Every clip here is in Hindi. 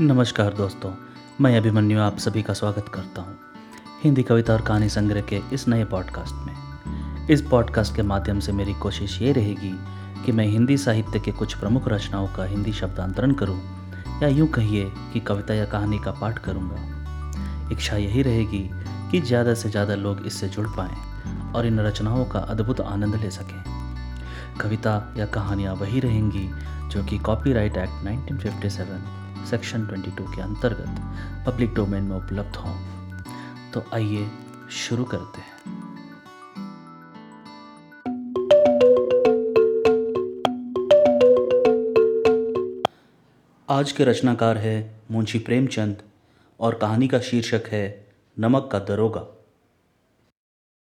नमस्कार दोस्तों, मैं अभिमन्यु आप सभी का स्वागत करता हूँ हिंदी कविता और कहानी संग्रह के इस नए पॉडकास्ट में। इस पॉडकास्ट के माध्यम से मेरी कोशिश ये रहेगी कि मैं हिंदी साहित्य के कुछ प्रमुख रचनाओं का हिंदी शब्दांतरण करूँ, या यूँ कहिए कि कविता या कहानी का पाठ करूँगा। इच्छा यही रहेगी कि ज़्यादा से ज़्यादा लोग इससे जुड़ पाएँ और इन रचनाओं का अद्भुत आनंद ले सकें। कविता या कहानियाँ वही रहेंगी जो कि कॉपीराइट एक्ट 1957 सेक्शन 22 के अंतर्गत पब्लिक डोमेन में उपलब्ध हों। तो आइए शुरू करते हैं। आज के रचनाकार है मुंशी प्रेमचंद और कहानी का शीर्षक है नमक का दरोगा।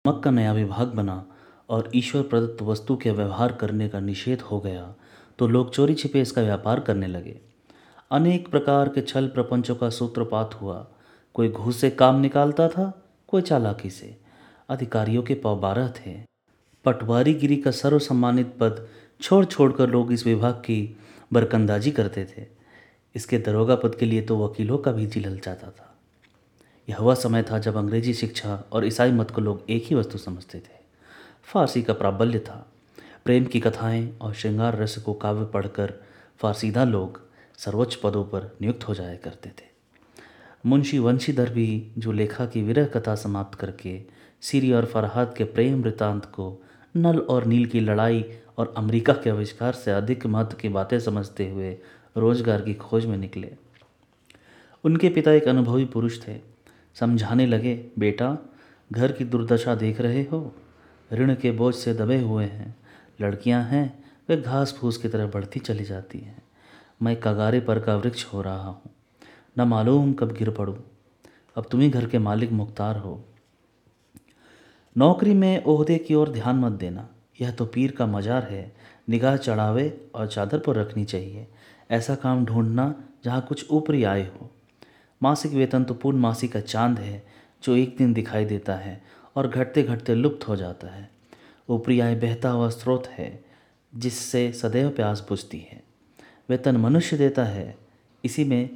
नमक का नया विभाग बना और ईश्वर प्रदत्त वस्तु के व्यवहार करने का निषेध हो गया तो लोग चोरी छिपे इसका व्यापार करने लगे। अनेक प्रकार के छल प्रपंचों का सूत्रपात हुआ। कोई घूस से काम निकालता था, कोई चालाकी से। अधिकारियों के पौबारह थे। पटवारी गिरी का सर्व सम्मानित पद छोड़ छोड़कर लोग इस विभाग की बरकंदाजी करते थे। इसके दरोगा पद के लिए तो वकीलों का भी जी ललचाता था। यह वह समय था जब अंग्रेज़ी शिक्षा और ईसाई मत को लोग एक ही वस्तु समझते थे। फारसी का प्राबल्य था। प्रेम की कथाएँ और श्रृंगार रस को काव्य पढ़कर फारसीदा लोग सर्वोच्च पदों पर नियुक्त हो जाया करते थे। मुंशी वंशीधर भी जो लेखा की विरह कथा समाप्त करके सीरी और फरहाद के प्रेम वृतांत को नल और नील की लड़ाई और अमेरिका के आविष्कार से अधिक महत्व की बातें समझते हुए रोज़गार की खोज में निकले। उनके पिता एक अनुभवी पुरुष थे। समझाने लगे, बेटा, घर की दुर्दशा देख रहे हो? ऋण के बोझ से दबे हुए हैं। लड़कियाँ हैं, वे घास फूस की तरह बढ़ती चली जाती हैं। मैं कगारे पर का वृक्ष हो रहा हूँ। न मालूम कब गिर पड़ूँ। अब तुम ही घर के मालिक मुख्तार हो। नौकरी में ओहदे की ओर ध्यान मत देना। यह तो पीर का मजार है। निगाह चढ़ावे और चादर पर रखनी चाहिए। ऐसा काम ढूंढना जहाँ कुछ ऊपरी आय हो। मासिक वेतन तो पूर्ण मासिक का चाँद है, जो एक दिन दिखाई देता है और घटते घटते लुप्त हो जाता है। ऊपरी आय बहता हुआ स्रोत है, जिससे सदैव प्यास बुझती है। वेतन मनुष्य देता है, इसी में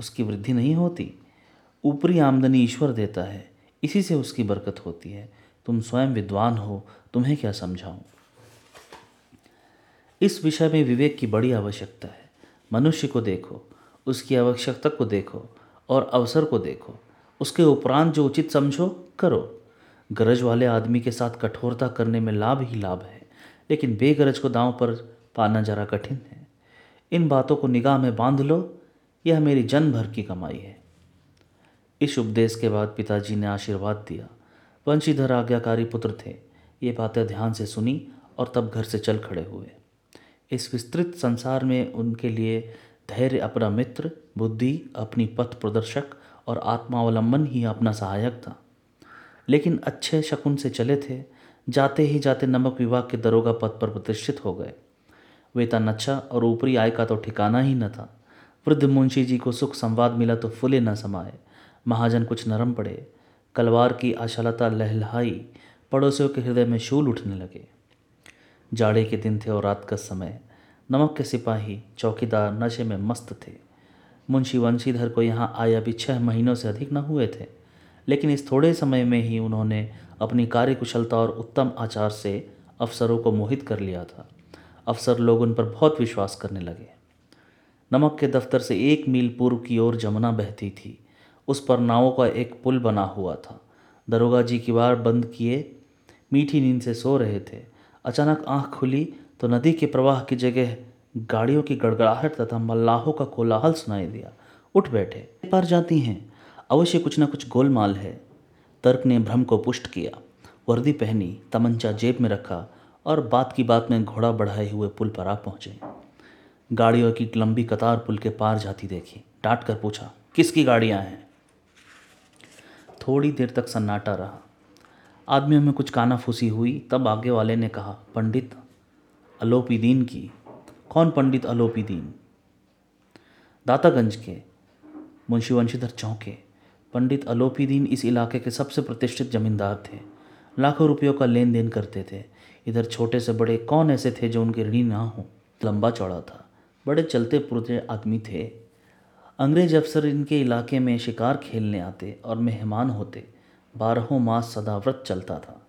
उसकी वृद्धि नहीं होती। ऊपरी आमदनी ईश्वर देता है, इसी से उसकी बरकत होती है। तुम स्वयं विद्वान हो, तुम्हें क्या समझाऊं? इस विषय में विवेक की बड़ी आवश्यकता है। मनुष्य को देखो, उसकी आवश्यकता को देखो और अवसर को देखो। उसके उपरांत जो उचित समझो, करो। गरज वाले आदमी के साथ कठोरता करने में लाभ ही लाभ है, लेकिन बेगरज को दांव पर पाना जरा कठिन है। इन बातों को निगाह में बाँध लो। यह मेरी जन्म भर की कमाई है। इस उपदेश के बाद पिताजी ने आशीर्वाद दिया। वंशीधर आज्ञाकारी पुत्र थे। ये बातें ध्यान से सुनी और तब घर से चल खड़े हुए। इस विस्तृत संसार में उनके लिए धैर्य अपना मित्र, बुद्धि, अपनी पथ प्रदर्शक और आत्मावलंबन ही अपना सहायक था। लेकिन अच्छे शकुन से चले थे। जाते ही जाते नमक विभाग के दरोगा पद पर प्रतिष्ठित हो गए। वेतन अच्छा और ऊपरी आय का तो ठिकाना ही न था। वृद्ध मुंशी जी को सुख संवाद मिला तो फुले न समाए महाजन कुछ नरम पड़े। कलवार की आशालता लहलहाई, पड़ोसियों के हृदय में शूल उठने लगे। जाड़े के दिन थे और रात का समय। नमक के सिपाही, चौकीदार नशे में मस्त थे। मुंशी वंशीधर को यहाँ आए अभी छह महीनों से अधिक न हुए थे। लेकिन इस थोड़े समय में ही उन्होंने अपनी कार्यकुशलता और उत्तम आचार से अफसरों को मोहित कर लिया था। अफसर लोग उन पर बहुत विश्वास करने लगे। नमक के दफ्तर से एक मील पूर्व की ओर जमुना बहती थी। उस पर नावों का एक पुल बना हुआ था। दरोगा जी की बार बंद किए मीठी नींद से सो रहे थे। अचानक आँख खुली तो नदी के प्रवाह की जगह गाड़ियों की गड़गड़ाहट तथा मल्लाहों का कोलाहल सुनाई दिया। उठ बैठे। पर जाती हैं। अवश्य कुछ न कुछ गोलमाल है। तर्क ने भ्रम को पुष्ट किया। वर्दी पहनी, तमंचा जेब में रखा और बात की बात में घोड़ा बढ़ाए हुए पुल पर आ पहुँचे। गाड़ियों की लंबी कतार पुल के पार जाती देखी। डांट कर पूछा, किसकी गाड़ियाँ हैं? थोड़ी देर तक सन्नाटा रहा। आदमियों में कुछ कानाफूसी हुई, तब आगे वाले ने कहा, पंडित अलोपीदीन की। कौन पंडित अलोपीदीन? दातागंज के मुंशी वंशीधर चौंके। पंडित अलोपीदीन इस इलाके के सबसे प्रतिष्ठित जमींदार थे। लाखों रुपयों का लेन देन करते थे। इधर छोटे से बड़े कौन ऐसे थे जो उनके ऋणी ना हो? लंबा चौड़ा था। बड़े चलते पुरते आदमी थे। अंग्रेज़ अफसर इनके इलाके में शिकार खेलने आते और मेहमान होते। बारहों मास सदाव्रत चलता था।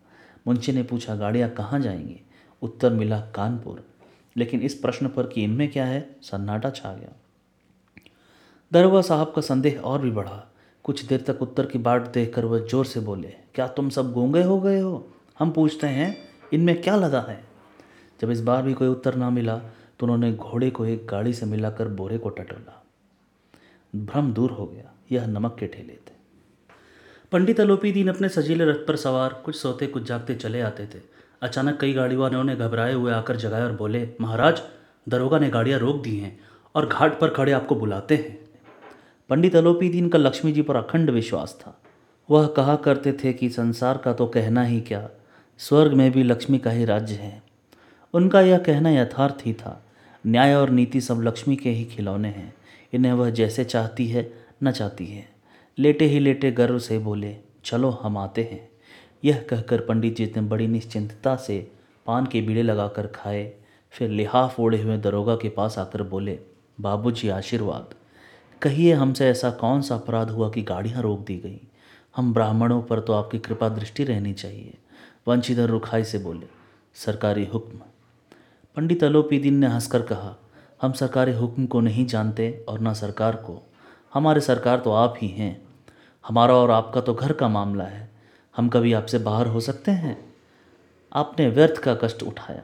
मुंशी ने पूछा, गाड़ियाँ कहाँ जाएँगी? उत्तर मिला, कानपुर। लेकिन इस प्रश्न पर कि इनमें क्या है? सन्नाटा छा गया। दरवा साहब का संदेह और भी बढ़ा। कुछ देर तक उत्तर की बाट देखकर वह ज़ोर से बोले, क्या तुम सब गूँगे हो गए हो? हम पूछते हैं इनमें क्या लगा है? जब इस बार भी कोई उत्तर ना मिला तो उन्होंने घोड़े को एक गाड़ी से मिलाकर बोरे को टटोला। भ्रम दूर हो गया, यह नमक के ठेले थे। पंडित अलोपी दीन अपने सजीले रथ पर सवार, कुछ सोते कुछ जागते चले आते थे। अचानक कई गाड़ी वालों ने घबराए हुए आकर जगाए और बोले, महाराज, दरोगा ने गाड़ियाँ रोक दी हैं और घाट पर खड़े आपको बुलाते हैं। पंडित अलोपी दीन का लक्ष्मी जी पर अखंड विश्वास था। वह कहा करते थे कि संसार का तो कहना ही क्या स्वर्ग में भी लक्ष्मी का ही राज्य है। उनका यह कहना यथार्थ ही था। न्याय और नीति सब लक्ष्मी के ही खिलौने हैं। इन्हें वह जैसे चाहती है, न चाहती है। लेटे ही लेटे गर्व से बोले, चलो, हम आते हैं। यह कहकर पंडित जी ने बड़ी निश्चिंतता से पान के बीड़े लगाकर खाए। फिर लिहाफ ओढ़े हुए दरोगा के पास आकर बोले, बाबूजी, आशीर्वाद। कहिए, हमसे ऐसा कौन सा अपराध हुआ कि गाड़ियाँ रोक दी गई? हम ब्राह्मणों पर तो आपकी कृपा दृष्टि रहनी चाहिए। वंशीधर रुखाई से बोले, सरकारी हुक्म। पंडित अलोपी दिन ने हंसकर कहा, हम सरकारी हुक्म को नहीं जानते और ना सरकार को। हमारे सरकार तो आप ही हैं। हमारा और आपका तो घर का मामला है। हम कभी आपसे बाहर हो सकते हैं? आपने व्यर्थ का कष्ट उठाया।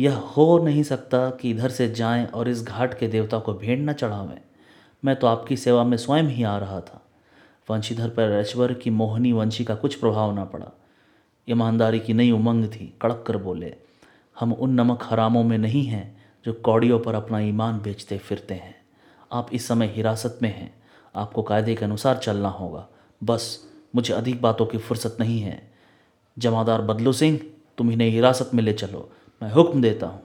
यह हो नहीं सकता कि इधर से जाएँ और इस घाट के देवता को भेंट न चढ़ावें। मैं तो आपकी सेवा में स्वयं ही आ रहा था। वंशीधर पर ऐश्वर्य की मोहनी वंशी का कुछ प्रभाव ना पड़ा। ईमानदारी की नई उमंग थी, कड़क कर बोले, हम उन नमक हरामों में नहीं हैं जो कौड़ियों पर अपना ईमान बेचते फिरते हैं। आप इस समय हिरासत में हैं। आपको कायदे के अनुसार चलना होगा। बस, मुझे अधिक बातों की फुर्सत नहीं है। जमादार बदलू सिंह, तुम इन्हें हिरासत में ले चलो। मैं हुक्म देता हूँ।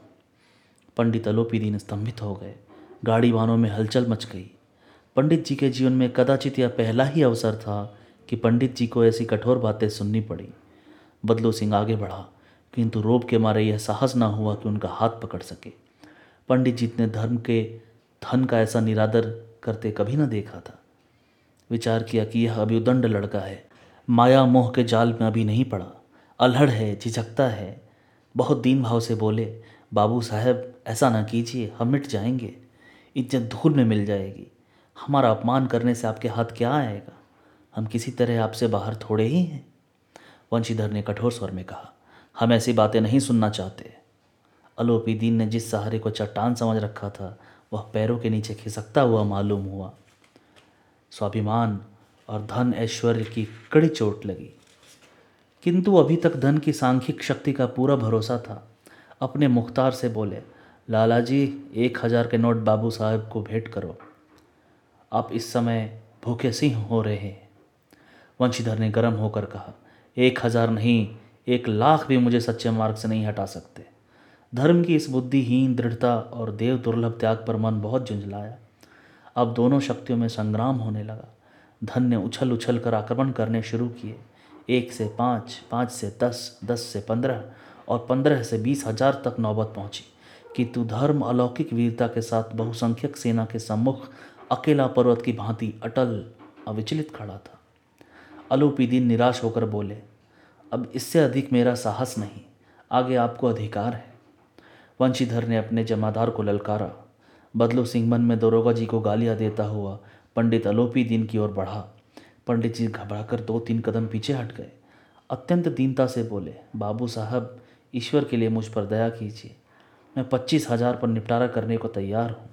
पंडित अलोपी दीन स्तंभित हो गए। गाड़ी वाहनों में हलचल मच गई। पंडित जी के जीवन में कदाचित यह पहला ही अवसर था कि पंडित जी को ऐसी कठोर बातें सुननी पड़ी। बदलू सिंह आगे बढ़ा, किंतु रोब के मारे यह साहस ना हुआ कि उनका हाथ पकड़ सके। पंडित जी ने धर्म के, धन का ऐसा निरादर करते कभी ना देखा था। विचार किया कि यह अभी उदंड लड़का है। माया मोह के जाल में अभी नहीं पड़ा। अल्हड़ है, झिझकता है। बहुत दीन भाव से बोले, बाबू साहब, ऐसा ना कीजिए, हम मिट जाएँगे। इज़्ज़त धूल में मिल जाएगी। हमारा अपमान करने से आपके हाथ क्या आएगा? हम किसी तरह आपसे बाहर थोड़े ही हैं। वंशीधर ने कठोर स्वर में कहा, हम ऐसी बातें नहीं सुनना चाहते। अलोपी दीन ने जिस सहारे को चट्टान समझ रखा था, वह पैरों के नीचे खिसकता हुआ मालूम हुआ। स्वाभिमान और धन ऐश्वर्य की कड़ी चोट लगी। किंतु अभी तक धन की सांख्यिक शक्ति का पूरा भरोसा था। अपने मुख्तार से बोले लाला जी एक हज़ार के नोट बाबू साहब को भेंट करो। आप इस समय भूखे सिंह हो रहे हैं। वंशीधर ने गर्म होकर कहा एक हज़ार नहीं, एक लाख भी मुझे सच्चे मार्ग से नहीं हटा सकते। धर्म की इस बुद्धिहीन, दृढ़ता और देव दुर्लभ त्याग पर मन बहुत झुंझलाया। अब दोनों शक्तियों में संग्राम होने लगा। धन ने उछल उछल कर आक्रमण करने शुरू किए। एक से पाँच पाँच से दस दस से पंद्रह और पंद्रह से बीस हज़ार तक नौबत पहुँची किंतु धर्म, अलौकिक वीरता के साथ बहुसंख्यक सेना के सम्मुख अकेला पर्वत की भांति अटल, अविचलित खड़ा था। अलूपी दिन निराश होकर बोले, अब इससे अधिक मेरा साहस नहीं, आगे आपको अधिकार है। वंशीधर ने अपने जमादार को ललकारा। बदलू सिंह मन में दरोगा जी को गालियाँ देता हुआ पंडित अलोपी दिन की ओर बढ़ा। पंडित जी घबराकर दो तीन कदम पीछे हट गए। अत्यंत दीनता से बोले, बाबू साहब, ईश्वर के लिए मुझ पर दया कीजिए। मैं पच्चीस हज़ार पर निपटारा करने को तैयार हूँ।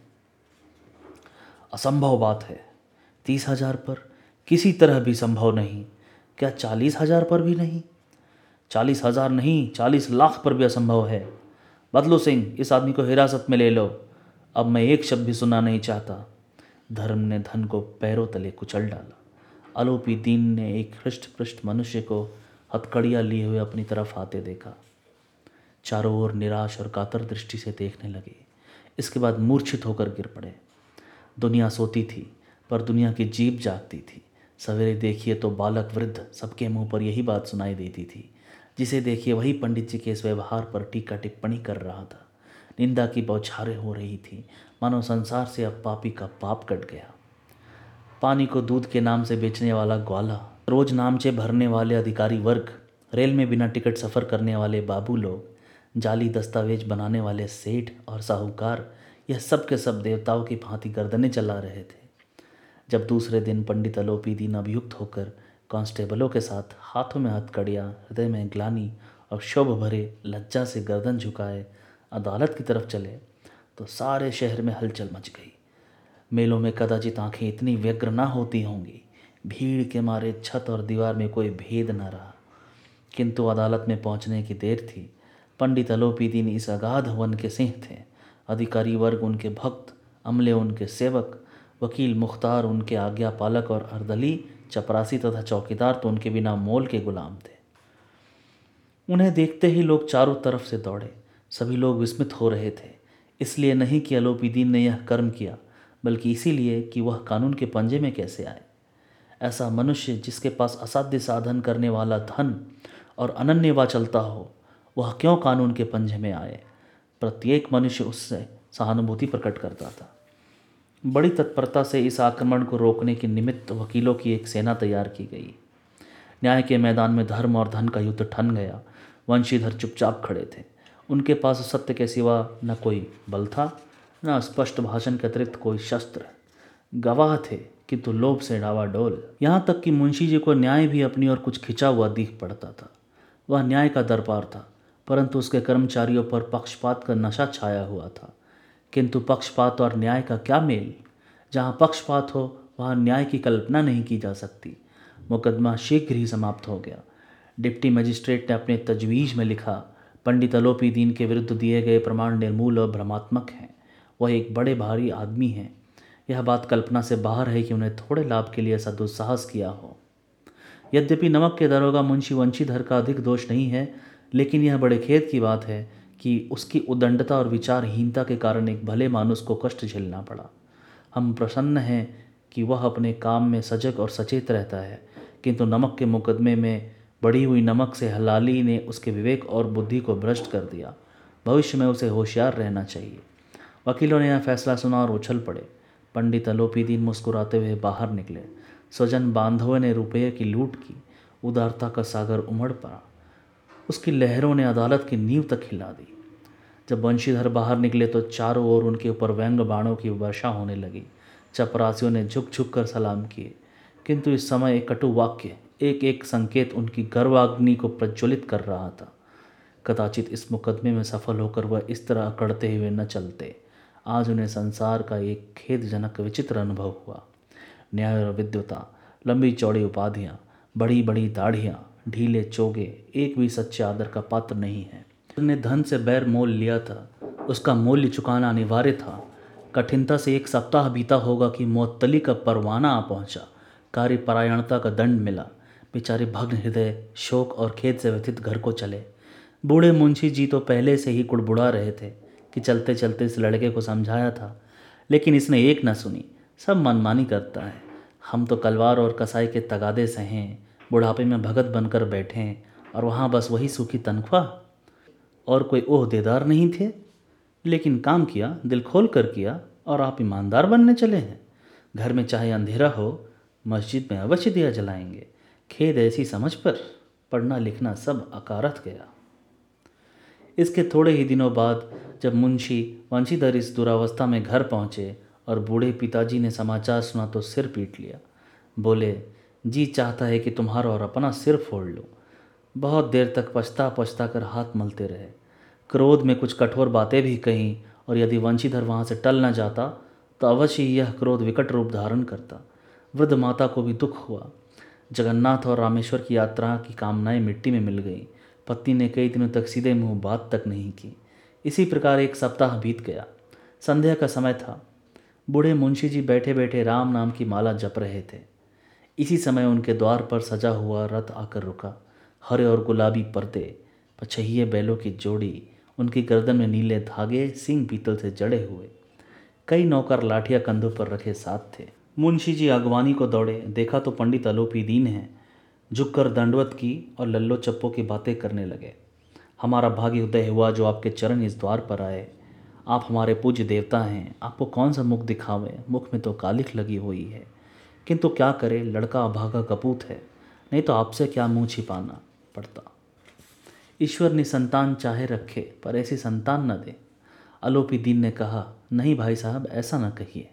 असंभव बात है। तीस हज़ार पर किसी तरह भी संभव नहीं। क्या चालीस हज़ार पर भी नहीं? चालीस हज़ार नहीं, चालीस लाख पर भी असंभव है। बदलो सिंह, इस आदमी को हिरासत में ले लो। अब मैं एक शब्द भी सुनना नहीं चाहता। धर्म ने धन को पैरों तले कुचल डाला। आलोपी दीन ने एक हृष्ट पृष्ठ मनुष्य को हथकड़िया लिए हुए अपनी तरफ़ आते देखा। चारों ओर निराश और कातर दृष्टि से देखने लगे। इसके बाद मूर्छित होकर गिर पड़े। दुनिया सोती थी, पर दुनिया की जीप जागती थी। सवेरे देखिए तो बालक वृद्ध सबके मुँह पर यही बात सुनाई देती थी, जिसे देखिए वही पंडित जी के इस व्यवहार पर टीका टिप्पणी कर रहा था। निंदा की बौछारें हो रही थी। मानो संसार से अब पापी का पाप कट गया। पानी को दूध के नाम से बेचने वाला ग्वाला, रोज नामचे भरने वाले अधिकारी वर्ग, रेल में बिना टिकट सफ़र करने वाले बाबू लोग, जाली दस्तावेज़ बनाने वाले सेठ और साहूकार, यह सब के सब देवताओं की भांति गर्दनें चला रहे थे। जब दूसरे दिन पंडित अलोपी दीन अभियुक्त होकर कांस्टेबलों के साथ हाथों में हथकड़ियाँ, हृदय में ग्लानी और शोभ भरे लज्जा से गर्दन झुकाए, अदालत की तरफ़ चले तो सारे शहर में हलचल मच गई। मेलों में कदाचित आँखें इतनी व्यग्र ना होती होंगी। भीड़ के मारे छत और दीवार में कोई भेद न रहा। किंतु अदालत में पहुँचने की देर थी। पंडित अलोपी दीन इस अगाध वन के सिंह थे। अधिकारी वर्ग उनके भक्त, अमले उनके सेवक वकील मुख्तार उनके आज्ञा पालक और अर्दली, चपरासी तथा चौकीदार तो उनके बिना मोल के गुलाम थे। उन्हें देखते ही लोग चारों तरफ़ से दौड़े। सभी लोग विस्मित हो रहे थे। इसलिए नहीं कि अलोपीदीन ने यह कर्म किया, बल्कि इसीलिए कि वह कानून के पंजे में कैसे आए। ऐसा मनुष्य जिसके पास असाध्य साधन करने वाला धन और अनन्यवा चलता हो, वह क्यों कानून के पंजे में आए? प्रत्येक मनुष्य उससे सहानुभूति प्रकट करता था। बड़ी तत्परता से इस आक्रमण को रोकने के निमित्त वकीलों की एक सेना तैयार की गई। न्याय के मैदान में धर्म और धन का युद्ध ठन गया। वंशीधर चुपचाप खड़े थे। उनके पास सत्य के सिवा न कोई बल था, न स्पष्ट भाषण के अतिरिक्त कोई शस्त्र। गवाह थे किंतु लोभ से डावाडोल यहाँ तक कि मुंशी जी को न्याय भी अपनी ओर कुछ खिंचा हुआ दिख पड़ता था। वह न्याय का दरबार था, परंतु उसके कर्मचारियों पर पक्षपात का नशा छाया हुआ था। किंतु पक्षपात और न्याय का क्या मेल? जहाँ पक्षपात हो, वहाँ न्याय की कल्पना नहीं की जा सकती। मुकदमा शीघ्र ही समाप्त हो गया। डिप्टी मजिस्ट्रेट ने अपने तजवीज़ में लिखा, पंडित अलोपी दीन के विरुद्ध दिए गए प्रमाण निर्मूल और भ्रमात्मक हैं। वह एक बड़े भारी आदमी हैं। यह बात कल्पना से बाहर है कि उन्हें थोड़े लाभ के लिए ऐसा दुस्साहस किया हो। यद्यपि नमक के दरोगा मुंशी वंशीधर का अधिक दोष नहीं है, लेकिन यह बड़े खेद की बात है कि उसकी उदंडता और विचारहीनता के कारण एक भले मानुस को कष्ट झेलना पड़ा। हम प्रसन्न हैं कि वह अपने काम में सजग और सचेत रहता है, किंतु नमक के मुकदमे में बढ़ी हुई नमक से हलाली ने उसके विवेक और बुद्धि को भ्रष्ट कर दिया। भविष्य में उसे होशियार रहना चाहिए। वकीलों ने यह फैसला सुना और उछल पड़े। पंडित अलोपी दिन मुस्कुराते हुए बाहर निकले। स्वजन बांधवों ने रुपये की लूट की। उदारता का सागर उमड़ पड़ा। उसकी लहरों ने अदालत की नींव तक हिला दी। जब वंशीधर बाहर निकले तो चारों ओर उनके ऊपर व्यंग बाणों की वर्षा होने लगी। चपरासियों ने झुक झुक कर सलाम किए। किंतु इस समय एक कटु वाक्य, एक एक संकेत उनकी गर्वाग्नि को प्रज्वलित कर रहा था। कदाचित इस मुकदमे में सफल होकर वह इस तरह अकड़ते हुए न चलते। आज उन्हें संसार का एक खेदजनक विचित्र अनुभव हुआ। न्याय और विद्वता, लंबी चौड़ी उपाधियाँ बड़ी बड़ी दाढ़ियाँ ढीले चोगे, एक भी सच्चे आदर का पात्र नहीं है। ने धन से बैर मोल लिया था, उसका मूल्य चुकाना अनिवार्य था। कठिनता से एक सप्ताह बीता होगा कि मोतली का परवाना आ पहुँचा। कार्यपरायणता का दंड मिला। बेचारे भग्न हृदय, शोक और खेत से व्यथित घर को चले। बूढ़े मुंशी जी तो पहले से ही कुड़बुड़ा रहे थे कि चलते चलते इस लड़के को समझाया था। लेकिन इसने एक न सुनी, सब मनमानी करता है। हम तो कलवार और कसाई के तगादे सहें बुढ़ापे में भगत बनकर बैठे हैं और वहाँ बस वही सूखी तनख्वाह और कोई ओहदेदार नहीं थे। लेकिन काम किया, दिल खोल कर किया और आप ईमानदार बनने चले हैं। घर में चाहे अंधेरा हो, मस्जिद में अवश्य दिया जलाएँगे। खेद ऐसी समझ पर पढ़ना लिखना सब अकारत गया। इसके थोड़े ही दिनों बाद जब मुंशी वंशीधर इस दुरावस्था में घर पहुँचे और बूढ़े पिताजी ने समाचार सुना तो सिर पीट लिया। बोले जी चाहता है कि तुम्हारा और अपना सिर फोड़ लूँ। बहुत देर तक पछता पछता कर हाथ मलते रहे। क्रोध में कुछ कठोर बातें भी कहीं और यदि वंशीधर वहाँ से टल न जाता तो अवश्य यह क्रोध विकट रूप धारण करता। वृद्ध माता को भी दुख हुआ। जगन्नाथ और रामेश्वर की यात्रा की कामनाएँ मिट्टी में मिल गई। पत्नी ने कई दिनों तक सीधे मुँह बात तक नहीं की। इसी प्रकार एक सप्ताह बीत गया। संध्या का समय था। बूढ़े मुंशी जी बैठे बैठे राम नाम की माला जप रहे थे। इसी समय उनके द्वार पर सजा हुआ रथ आकर रुका। हरे और गुलाबी पर्दे पछहिए बैलों की जोड़ी, उनकी गर्दन में नीले धागे सिंह पीतल से जड़े हुए। कई नौकर लाठिया कंधों पर रखे साथ थे। मुंशी जी अगवानी को दौड़े। देखा तो पंडित अलोपी दीन हैं। झुककर दंडवत की और लल्लो चप्पो की बातें करने लगे। हमारा भाग्य उदय हुआ जो आपके चरण इस द्वार पर आए। आप हमारे पूज्य देवता हैं। आपको कौन सा मुख दिखावे? मुख में तो कालिख लगी हुई है। किंतु क्या करे, लड़का अभागा कपूत है। नहीं तो आपसे क्या मुँह छिपाना पड़ता? ईश्वर ने संतान चाहे रखे, पर ऐसी संतान न दे। अलोपी दीन ने कहा, नहीं भाई साहब, ऐसा न कहिए।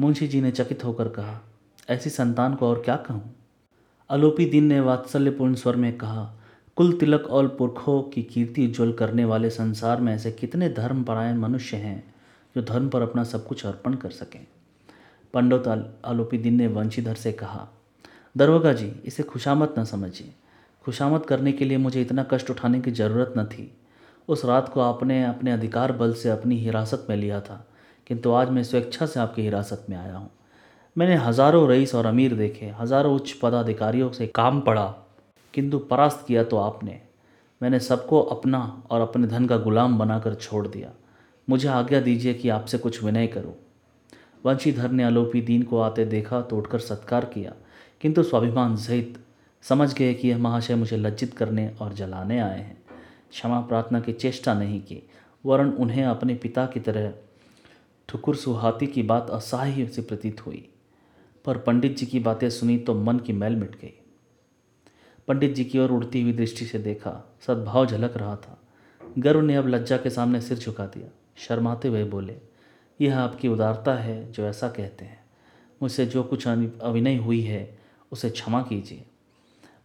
मुंशी जी ने चकित होकर कहा, ऐसी संतान को और क्या कहूँ? अलोपी दीन ने वात्सल्यपूर्ण स्वर में कहा, कुल तिलक और पुरखों की कीर्ति उज्ज्वल करने वाले संसार में ऐसे कितने धर्मपरायण मनुष्य हैं, जो धर्म पर अपना सब कुछ अर्पण कर सकें। पंडित आलोपी दिन ने वंशीधर से कहा, दरोगा जी, इसे खुशामत न समझिए। खुशामत करने के लिए मुझे इतना कष्ट उठाने की ज़रूरत न थी। उस रात को आपने अपने अधिकार बल से अपनी हिरासत में लिया था, किंतु आज मैं स्वेच्छा से आपकी हिरासत में आया हूँ। मैंने हज़ारों रईस और अमीर देखे, हज़ारों उच्च पदाधिकारियों से काम पड़ा, किंतु परास्त किया तो आपने। मैंने सबको अपना और अपने धन का गुलाम बनाकर छोड़ दिया। मुझे आज्ञा दीजिए कि आपसे कुछ विनय करूँ। वंशीधर ने आलोपी दीन को आते देखा तो उठकर सत्कार किया। किंतु स्वाभिमान सहित समझ गए कि यह महाशय मुझे लज्जित करने और जलाने आए हैं। क्षमा प्रार्थना की चेष्टा नहीं की, वरन उन्हें अपने पिता की तरह ठुकुर सुहाती की बात असह्य से प्रतीत हुई। पर पंडित जी की बातें सुनी तो मन की मैल मिट गई। पंडित जी की ओर उड़ती हुई दृष्टि से देखा, सद्भाव झलक रहा था। गर्व ने अब लज्जा के सामने सिर झुका दिया। शर्माते हुए बोले यह आपकी उदारता है जो ऐसा कहते हैं। मुझसे जो कुछ अभिनय हुई है, उसे क्षमा कीजिए।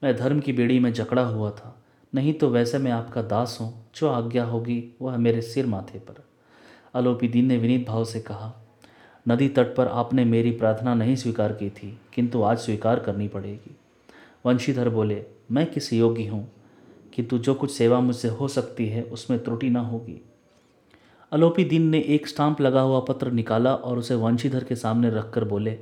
मैं धर्म की बेड़ी में जकड़ा हुआ था। नहीं तो वैसे मैं आपका दास हूँ। जो आज्ञा होगी, वह मेरे सिर माथे पर। अलोपी दीन ने विनीत भाव से कहा, नदी तट पर आपने मेरी प्रार्थना नहीं स्वीकार की थी, किंतु आज स्वीकार करनी पड़ेगी। वंशीधर बोले, मैं किस योग्य हूँ? किंतु जो कुछ सेवा मुझसे हो सकती है, उसमें त्रुटि ना होगी। अलोपी दीन ने एक स्टाम्प लगा हुआ पत्र निकाला और उसे वंशीधर के सामने रखकर बोले,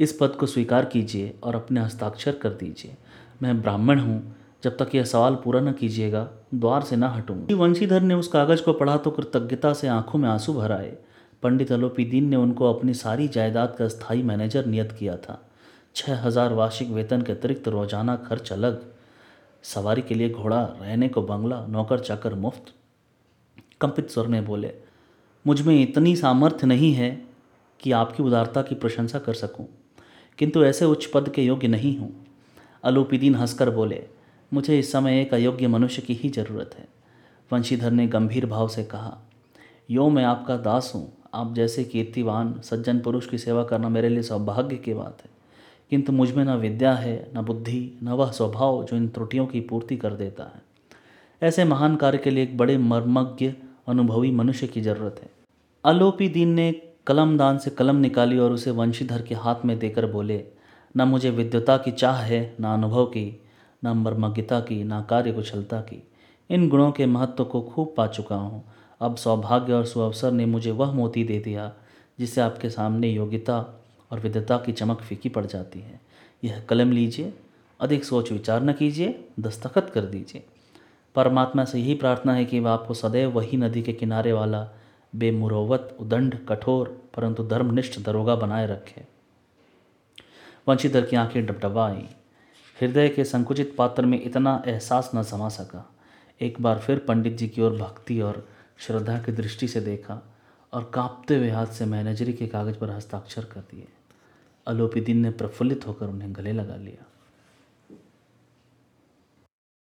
इस पद को स्वीकार कीजिए और अपने हस्ताक्षर कर दीजिए। मैं ब्राह्मण हूँ, जब तक यह सवाल पूरा न कीजिएगा, द्वार से न हटूँगी वंशीधर ने उस कागज़ को पढ़ा तो कृतज्ञता से आँखों में आँसू भर आए पंडित अलोपी दीन ने उनको अपनी सारी जायदाद का स्थायी मैनेजर नियत किया था। छः हज़ार वार्षिक वेतन के अतिरिक्त रोज़ाना खर्च अलग। सवारी के लिए घोड़ा, रहने को बंगला, नौकर, चाकर मुफ़्त। कंपित स्वर में बोले मुझमें इतनी सामर्थ्य नहीं है कि आपकी उदारता की प्रशंसा कर सकूँ, किंतु ऐसे उच्च पद के योग्य नहीं हूँ। अलूपीदीन हंसकर बोले मुझे इस समय एक अयोग्य मनुष्य की ही ज़रूरत है। वंशीधर ने गंभीर भाव से कहा यो मैं आपका दास हूँ। आप जैसे कीर्तिवान सज्जन पुरुष की सेवा करना मेरे लिए सौभाग्य की बात है। किंतु मुझमें न विद्या है न बुद्धि न वह स्वभाव जो इन त्रुटियों की पूर्ति कर देता है। ऐसे महान कार्य के लिए एक बड़े मर्मज्ञ अनुभवी मनुष्य की ज़रूरत है। अलोपी दीन ने कलम दान से कलम निकाली और उसे वंशीधर के हाथ में देकर बोले, न मुझे विद्वता की चाह है, न अनुभव की, न मर्मज्ञता की, न कार्य कुशलता की। इन गुणों के महत्व को खूब पा चुका हूँ। अब सौभाग्य और सुअवसर ने मुझे वह मोती दे दिया, जिससे आपके सामने योग्यता और विद्यता की चमक फीकी पड़ जाती है। यह कलम लीजिए, अधिक सोच विचार न कीजिए, दस्तखत कर दीजिए। परमात्मा से यही प्रार्थना है कि वह आपको सदैव वही नदी के किनारे वाला बेमुरवत, उदंड, कठोर, परंतु धर्मनिष्ठ दरोगा बनाए रखे। वंशीधर की आँखें डबडबा आई हृदय के संकुचित पात्र में इतना एहसास न समा सका। एक बार फिर पंडित जी की ओर भक्ति और श्रद्धा की दृष्टि से देखा और कांपते हुए हाथ से मैनेजरी के कागज़ पर हस्ताक्षर कर दिए। अलोपी दिन ने प्रफुल्लित होकर उन्हें गले लगा लिया।